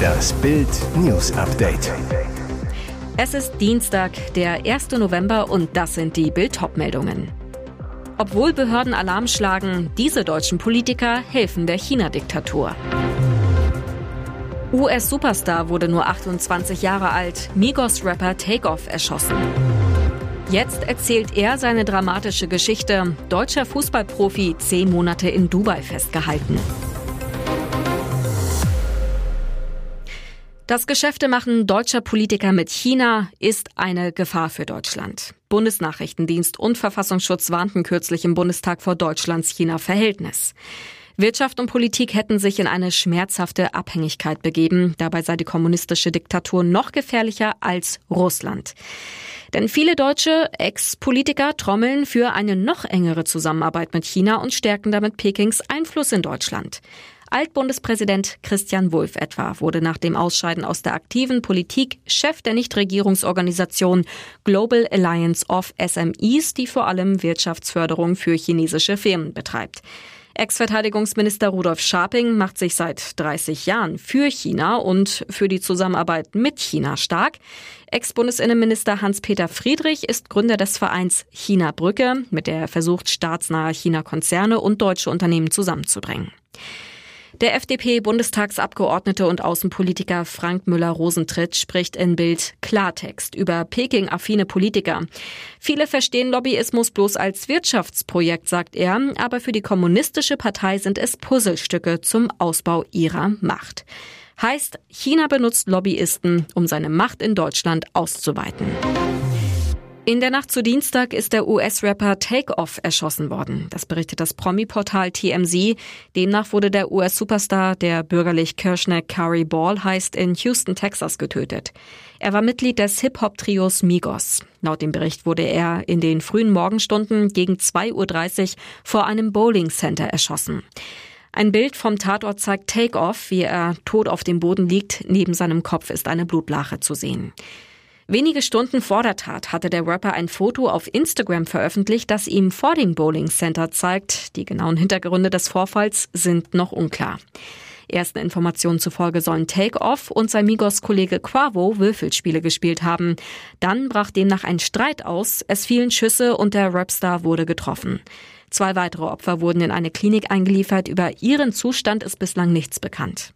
Das Bild News Update. Es ist Dienstag, der 1. November und das sind die Bild meldungen Obwohl Behörden Alarm schlagen, diese deutschen Politiker helfen der China-Diktatur. US-Superstar wurde nur 28 Jahre alt, Migos-Rapper Takeoff erschossen. Jetzt erzählt er seine dramatische Geschichte. Deutscher Fußballprofi zehn Monate in Dubai festgehalten. Das Geschäftemachen deutscher Politiker mit China ist eine Gefahr für Deutschland. Bundesnachrichtendienst und Verfassungsschutz warnten kürzlich im Bundestag vor Deutschlands China-Verhältnis. Wirtschaft und Politik hätten sich in eine schmerzhafte Abhängigkeit begeben. Dabei sei die kommunistische Diktatur noch gefährlicher als Russland. Denn viele deutsche Ex-Politiker trommeln für eine noch engere Zusammenarbeit mit China und stärken damit Pekings Einfluss in Deutschland. Altbundespräsident Christian Wulff etwa wurde nach dem Ausscheiden aus der aktiven Politik Chef der Nichtregierungsorganisation Global Alliance of SMEs, die vor allem Wirtschaftsförderung für chinesische Firmen betreibt. Ex-Verteidigungsminister Rudolf Scharping macht sich seit 30 Jahren für China und für die Zusammenarbeit mit China stark. Ex-Bundesinnenminister Hans-Peter Friedrich ist Gründer des Vereins China Brücke, mit der er versucht, staatsnahe China-Konzerne und deutsche Unternehmen zusammenzubringen. Der FDP-Bundestagsabgeordnete und Außenpolitiker Frank Müller-Rosentritt spricht in Bild Klartext über Peking-affine Politiker. Viele verstehen Lobbyismus bloß als Wirtschaftsprojekt, sagt er, aber für die kommunistische Partei sind es Puzzlestücke zum Ausbau ihrer Macht. Heißt, China benutzt Lobbyisten, um seine Macht in Deutschland auszuweiten. In der Nacht zu Dienstag ist der US-Rapper Takeoff erschossen worden. Das berichtet das Promi-Portal TMZ. Demnach wurde der US-Superstar, der bürgerlich Kirschneck Curry Ball heißt, in Houston, Texas getötet. Er war Mitglied des Hip-Hop-Trios Migos. Laut dem Bericht wurde er in den frühen Morgenstunden gegen 2.30 Uhr vor einem Bowling-Center erschossen. Ein Bild vom Tatort zeigt Takeoff, wie er tot auf dem Boden liegt. Neben seinem Kopf ist eine Blutlache zu sehen. Wenige Stunden vor der Tat hatte der Rapper ein Foto auf Instagram veröffentlicht, das ihm vor dem Bowling Center zeigt. Die genauen Hintergründe des Vorfalls sind noch unklar. Ersten Informationen zufolge sollen Take-Off und sein Migos-Kollege Quavo Würfelspiele gespielt haben. Dann brach demnach ein Streit aus, es fielen Schüsse und der Rapstar wurde getroffen. Zwei weitere Opfer wurden in eine Klinik eingeliefert. Über ihren Zustand ist bislang nichts bekannt.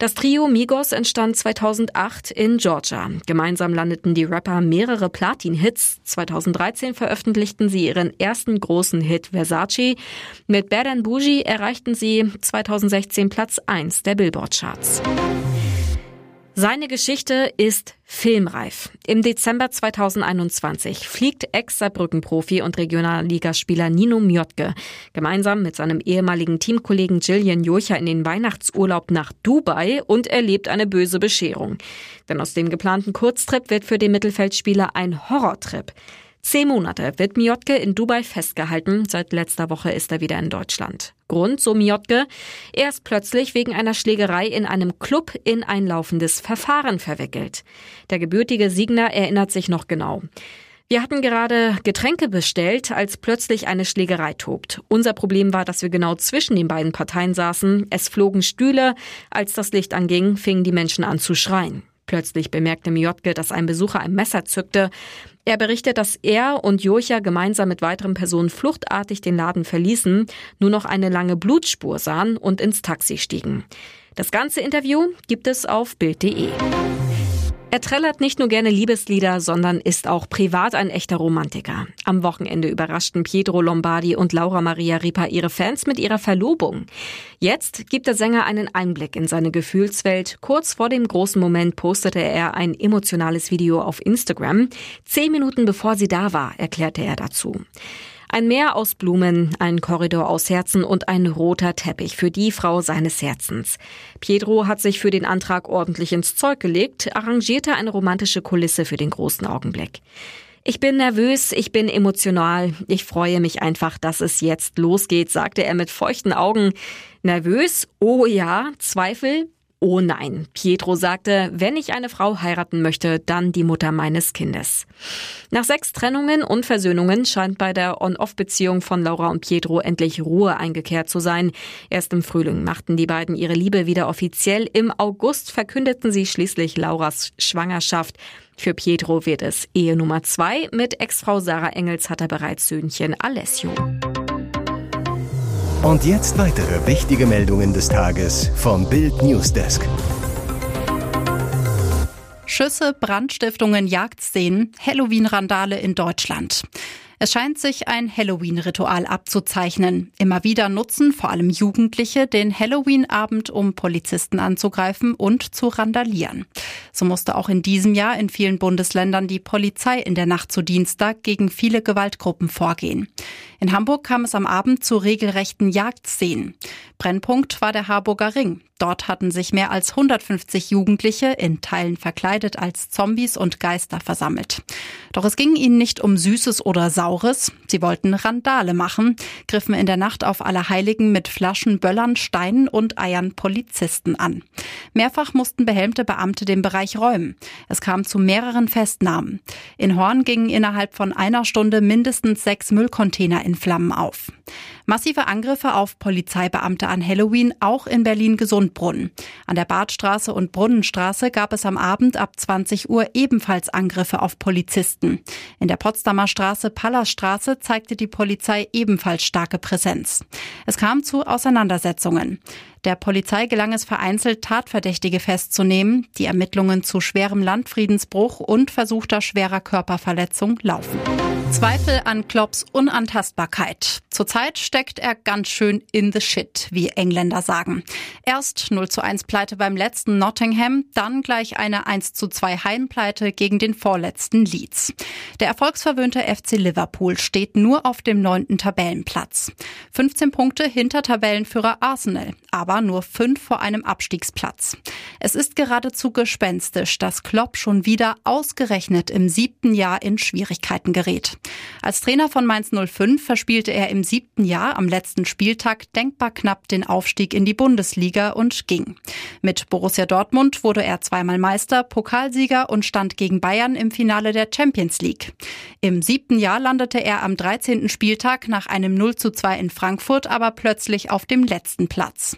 Das Trio Migos entstand 2008 in Georgia. Gemeinsam landeten die Rapper mehrere Platin-Hits. 2013 veröffentlichten sie ihren ersten großen Hit Versace. Mit Bad and Bougie erreichten sie 2016 Platz 1 der Billboard-Charts. Seine Geschichte ist filmreif. Im Dezember 2021 fliegt Ex-Saarbrücken-Profi und Regionalligaspieler Nino Mjotke gemeinsam mit seinem ehemaligen Teamkollegen Jillian Jocha in den Weihnachtsurlaub nach Dubai und erlebt eine böse Bescherung. Denn aus dem geplanten Kurztrip wird für den Mittelfeldspieler ein Horrortrip. Zehn Monate wird Miotke in Dubai festgehalten. Seit letzter Woche ist er wieder in Deutschland. Grund, so Miotke, er ist plötzlich wegen einer Schlägerei in einem Club in ein laufendes Verfahren verwickelt. Der gebürtige Siegner erinnert sich noch genau. Wir hatten gerade Getränke bestellt, als plötzlich eine Schlägerei tobt. Unser Problem war, dass wir genau zwischen den beiden Parteien saßen. Es flogen Stühle. Als das Licht anging, fingen die Menschen an zu schreien. Plötzlich bemerkte Miotke, dass ein Besucher ein Messer zückte. Er berichtet, dass er und Jurcha gemeinsam mit weiteren Personen fluchtartig den Laden verließen, nur noch eine lange Blutspur sahen und ins Taxi stiegen. Das ganze Interview gibt es auf Bild.de. Er trällert nicht nur gerne Liebeslieder, sondern ist auch privat ein echter Romantiker. Am Wochenende überraschten Pietro Lombardi und Laura Maria Ripa ihre Fans mit ihrer Verlobung. Jetzt gibt der Sänger einen Einblick in seine Gefühlswelt. Kurz vor dem großen Moment postete er ein emotionales Video auf Instagram. Zehn Minuten bevor sie da war, erklärte er dazu. Ein Meer aus Blumen, ein Korridor aus Herzen und ein roter Teppich für die Frau seines Herzens. Pietro hat sich für den Antrag ordentlich ins Zeug gelegt, arrangierte eine romantische Kulisse für den großen Augenblick. Ich bin nervös, ich bin emotional, ich freue mich einfach, dass es jetzt losgeht, sagte er mit feuchten Augen. Nervös? Oh ja, Zweifel? Oh nein. Pietro sagte, wenn ich eine Frau heiraten möchte, dann die Mutter meines Kindes. Nach sechs Trennungen und Versöhnungen scheint bei der On-Off-Beziehung von Laura und Pietro endlich Ruhe eingekehrt zu sein. Erst im Frühling machten die beiden ihre Liebe wieder offiziell. Im August verkündeten sie schließlich Lauras Schwangerschaft. Für Pietro wird es Ehe Nummer zwei. Mit Ex-Frau Sarah Engels hat er bereits Söhnchen Alessio. Und jetzt weitere wichtige Meldungen des Tages vom Bild Newsdesk. Schüsse, Brandstiftungen, Jagdszenen, Halloween-Randale in Deutschland. Es scheint sich ein Halloween-Ritual abzuzeichnen. Immer wieder nutzen vor allem Jugendliche den Halloween-Abend, um Polizisten anzugreifen und zu randalieren. So musste auch in diesem Jahr in vielen Bundesländern die Polizei in der Nacht zu Dienstag gegen viele Gewaltgruppen vorgehen. In Hamburg kam es am Abend zu regelrechten Jagdszenen. Brennpunkt war der Harburger Ring. Dort hatten sich mehr als 150 Jugendliche in Teilen verkleidet als Zombies und Geister versammelt. Doch es ging ihnen nicht um Süßes oder Saures. Sie wollten Randale machen, griffen in der Nacht auf Allerheiligen mit Flaschen, Böllern, Steinen und Eiern Polizisten an. Mehrfach mussten behelmte Beamte den Bereich räumen. Es kam zu mehreren Festnahmen. In Horn gingen innerhalb von einer Stunde mindestens sechs Müllcontainer in Flammen auf. Massive Angriffe auf Polizeibeamte an Halloween auch in Berlin-Gesundbrunnen. An der Badstraße und Brunnenstraße gab es am Abend ab 20 Uhr ebenfalls Angriffe auf Polizisten. In der Potsdamer Straße, Pallasstraße zeigte die Polizei ebenfalls starke Präsenz. Es kam zu Auseinandersetzungen. Der Polizei gelang es vereinzelt, Tatverdächtige festzunehmen. Die Ermittlungen zu schwerem Landfriedensbruch und versuchter schwerer Körperverletzung laufen. Zweifel an Klopps Unantastbarkeit. Zurzeit steckt er ganz schön in the shit, wie Engländer sagen. Erst 0 zu 1 Pleite beim letzten Nottingham, dann gleich eine 1 zu 2 Heimpleite gegen den vorletzten Leeds. Der erfolgsverwöhnte FC Liverpool steht nur auf dem neunten Tabellenplatz. 15 Punkte hinter Tabellenführer Arsenal, aber nur fünf vor einem Abstiegsplatz. Es ist geradezu gespenstisch, dass Klopp schon wieder ausgerechnet im siebten Jahr in Schwierigkeiten gerät. Als Trainer von Mainz 05 verspielte er im siebten Jahr am letzten Spieltag denkbar knapp den Aufstieg in die Bundesliga und ging. Mit Borussia Dortmund wurde er zweimal Meister, Pokalsieger und stand gegen Bayern im Finale der Champions League. Im siebten Jahr landete er am 13. Spieltag nach einem 0 zu 2 in Frankfurt aber plötzlich auf dem letzten Platz.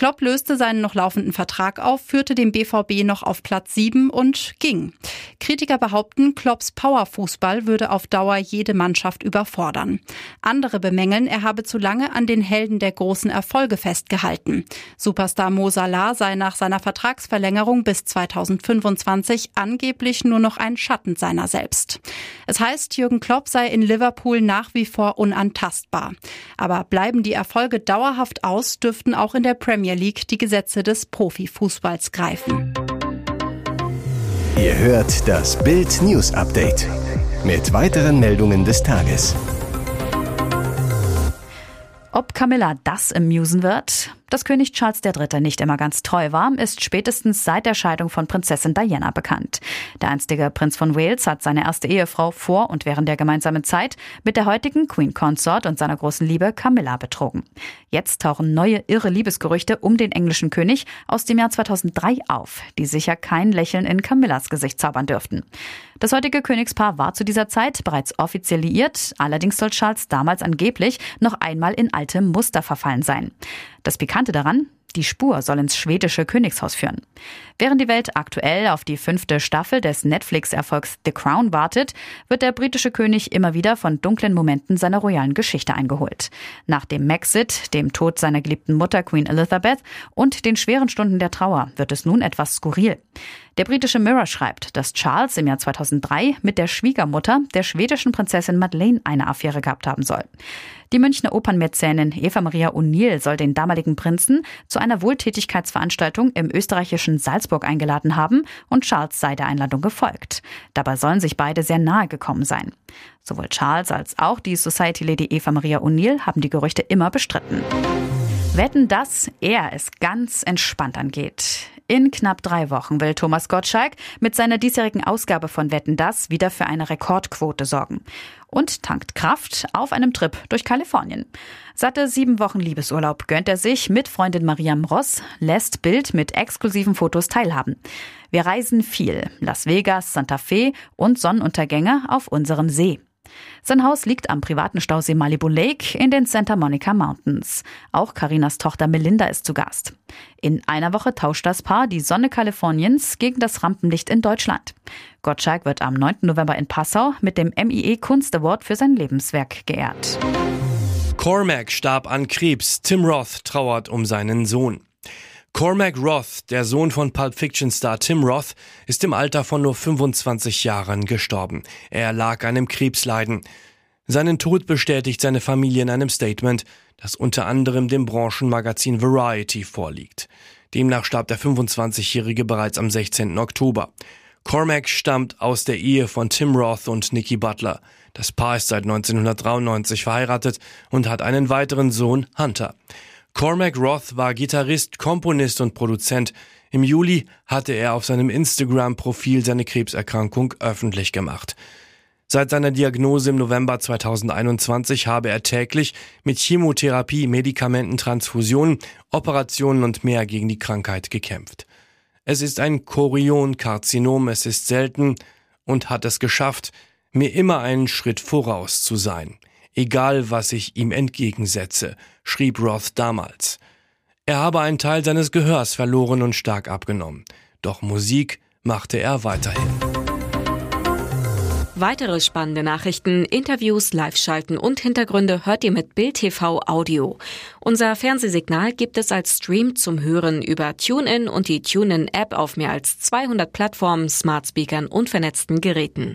Klopp löste seinen noch laufenden Vertrag auf, führte den BVB noch auf Platz 7 und ging. Kritiker behaupten, Klopps Powerfußball würde auf Dauer jede Mannschaft überfordern. Andere bemängeln, er habe zu lange an den Helden der großen Erfolge festgehalten. Superstar Mo Salah sei nach seiner Vertragsverlängerung bis 2025 angeblich nur noch ein Schatten seiner selbst. Es heißt, Jürgen Klopp sei in Liverpool nach wie vor unantastbar. Aber bleiben die Erfolge dauerhaft aus, dürften auch in der Premier Premier League die Gesetze des Profifußballs greifen. Ihr hört das Bild News Update mit weiteren Meldungen des Tages. Ob Camilla das amusen wird? Dass König Charles III. nicht immer ganz treu war, ist spätestens seit der Scheidung von Prinzessin Diana bekannt. Der einstige Prinz von Wales hat seine erste Ehefrau vor und während der gemeinsamen Zeit mit der heutigen Queen Consort und seiner großen Liebe Camilla betrogen. Jetzt tauchen neue irre Liebesgerüchte um den englischen König aus dem Jahr 2003 auf, die sicher kein Lächeln in Camillas Gesicht zaubern dürften. Das heutige Königspaar war zu dieser Zeit bereits offiziell liiert, allerdings soll Charles damals angeblich noch einmal in alte Muster verfallen sein. Das Pikante daran, die Spur soll ins schwedische Königshaus führen. Während die Welt aktuell auf die fünfte Staffel des Netflix-Erfolgs The Crown wartet, wird der britische König immer wieder von dunklen Momenten seiner royalen Geschichte eingeholt. Nach dem Maxit, dem Tod seiner geliebten Mutter Queen Elizabeth und den schweren Stunden der Trauer wird es nun etwas skurril. Der britische Mirror schreibt, dass Charles im Jahr 2003 mit der Schwiegermutter der schwedischen Prinzessin Madeleine eine Affäre gehabt haben soll. Die Münchner Opernmäzenin Eva Maria O'Neill soll den damaligen Prinzen zu einer Wohltätigkeitsveranstaltung im österreichischen Salzburg eingeladen haben und Charles sei der Einladung gefolgt. Dabei sollen sich beide sehr nahe gekommen sein. Sowohl Charles als auch die Society Lady Eva Maria O'Neill haben die Gerüchte immer bestritten. Wetten, dass er es ganz entspannt angeht. In knapp drei Wochen will Thomas Gottschalk mit seiner diesjährigen Ausgabe von Wetten das wieder für eine Rekordquote sorgen. Und tankt Kraft auf einem Trip durch Kalifornien. Satte sieben Wochen Liebesurlaub gönnt er sich mit Freundin Mariam Ross, lässt Bild mit exklusiven Fotos teilhaben. Wir reisen viel. Las Vegas, Santa Fe und Sonnenuntergänge auf unserem See. Sein Haus liegt am privaten Stausee Malibu Lake in den Santa Monica Mountains. Auch Karinas Tochter Melinda ist zu Gast. In einer Woche tauscht das Paar die Sonne Kaliforniens gegen das Rampenlicht in Deutschland. Gottschalk wird am 9. November in Passau mit dem MIE Kunst Award für sein Lebenswerk geehrt. Cormac starb an Krebs. Tim Roth trauert um seinen Sohn. Cormac Roth, der Sohn von Pulp Fiction Star Tim Roth, ist im Alter von nur 25 Jahren gestorben. Er lag einem Krebsleiden. Seinen Tod bestätigt seine Familie in einem Statement, das unter anderem dem Branchenmagazin Variety vorliegt. Demnach starb der 25-Jährige bereits am 16. Oktober. Cormac stammt aus der Ehe von Tim Roth und Nikki Butler. Das Paar ist seit 1993 verheiratet und hat einen weiteren Sohn, Hunter. Cormac Roth war Gitarrist, Komponist und Produzent. Im Juli hatte er auf seinem Instagram-Profil seine Krebserkrankung öffentlich gemacht. Seit seiner Diagnose im November 2021 habe er täglich mit Chemotherapie, Medikamenten, Transfusionen, Operationen und mehr gegen die Krankheit gekämpft. Es ist ein Chorionkarzinom, es ist selten und hat es geschafft, mir immer einen Schritt voraus zu sein egal was ich ihm entgegensetze, schrieb Roth damals. Er habe einen Teil seines Gehörs verloren und stark abgenommen. Doch Musik machte er weiterhin. Weitere spannende Nachrichten, Interviews, Live-Schalten und Hintergründe hört ihr mit Bild TV Audio. Unser Fernsehsignal gibt es als Stream zum Hören über TuneIn und die TuneIn-App auf mehr als 200 Plattformen, Smart Speakern und vernetzten Geräten.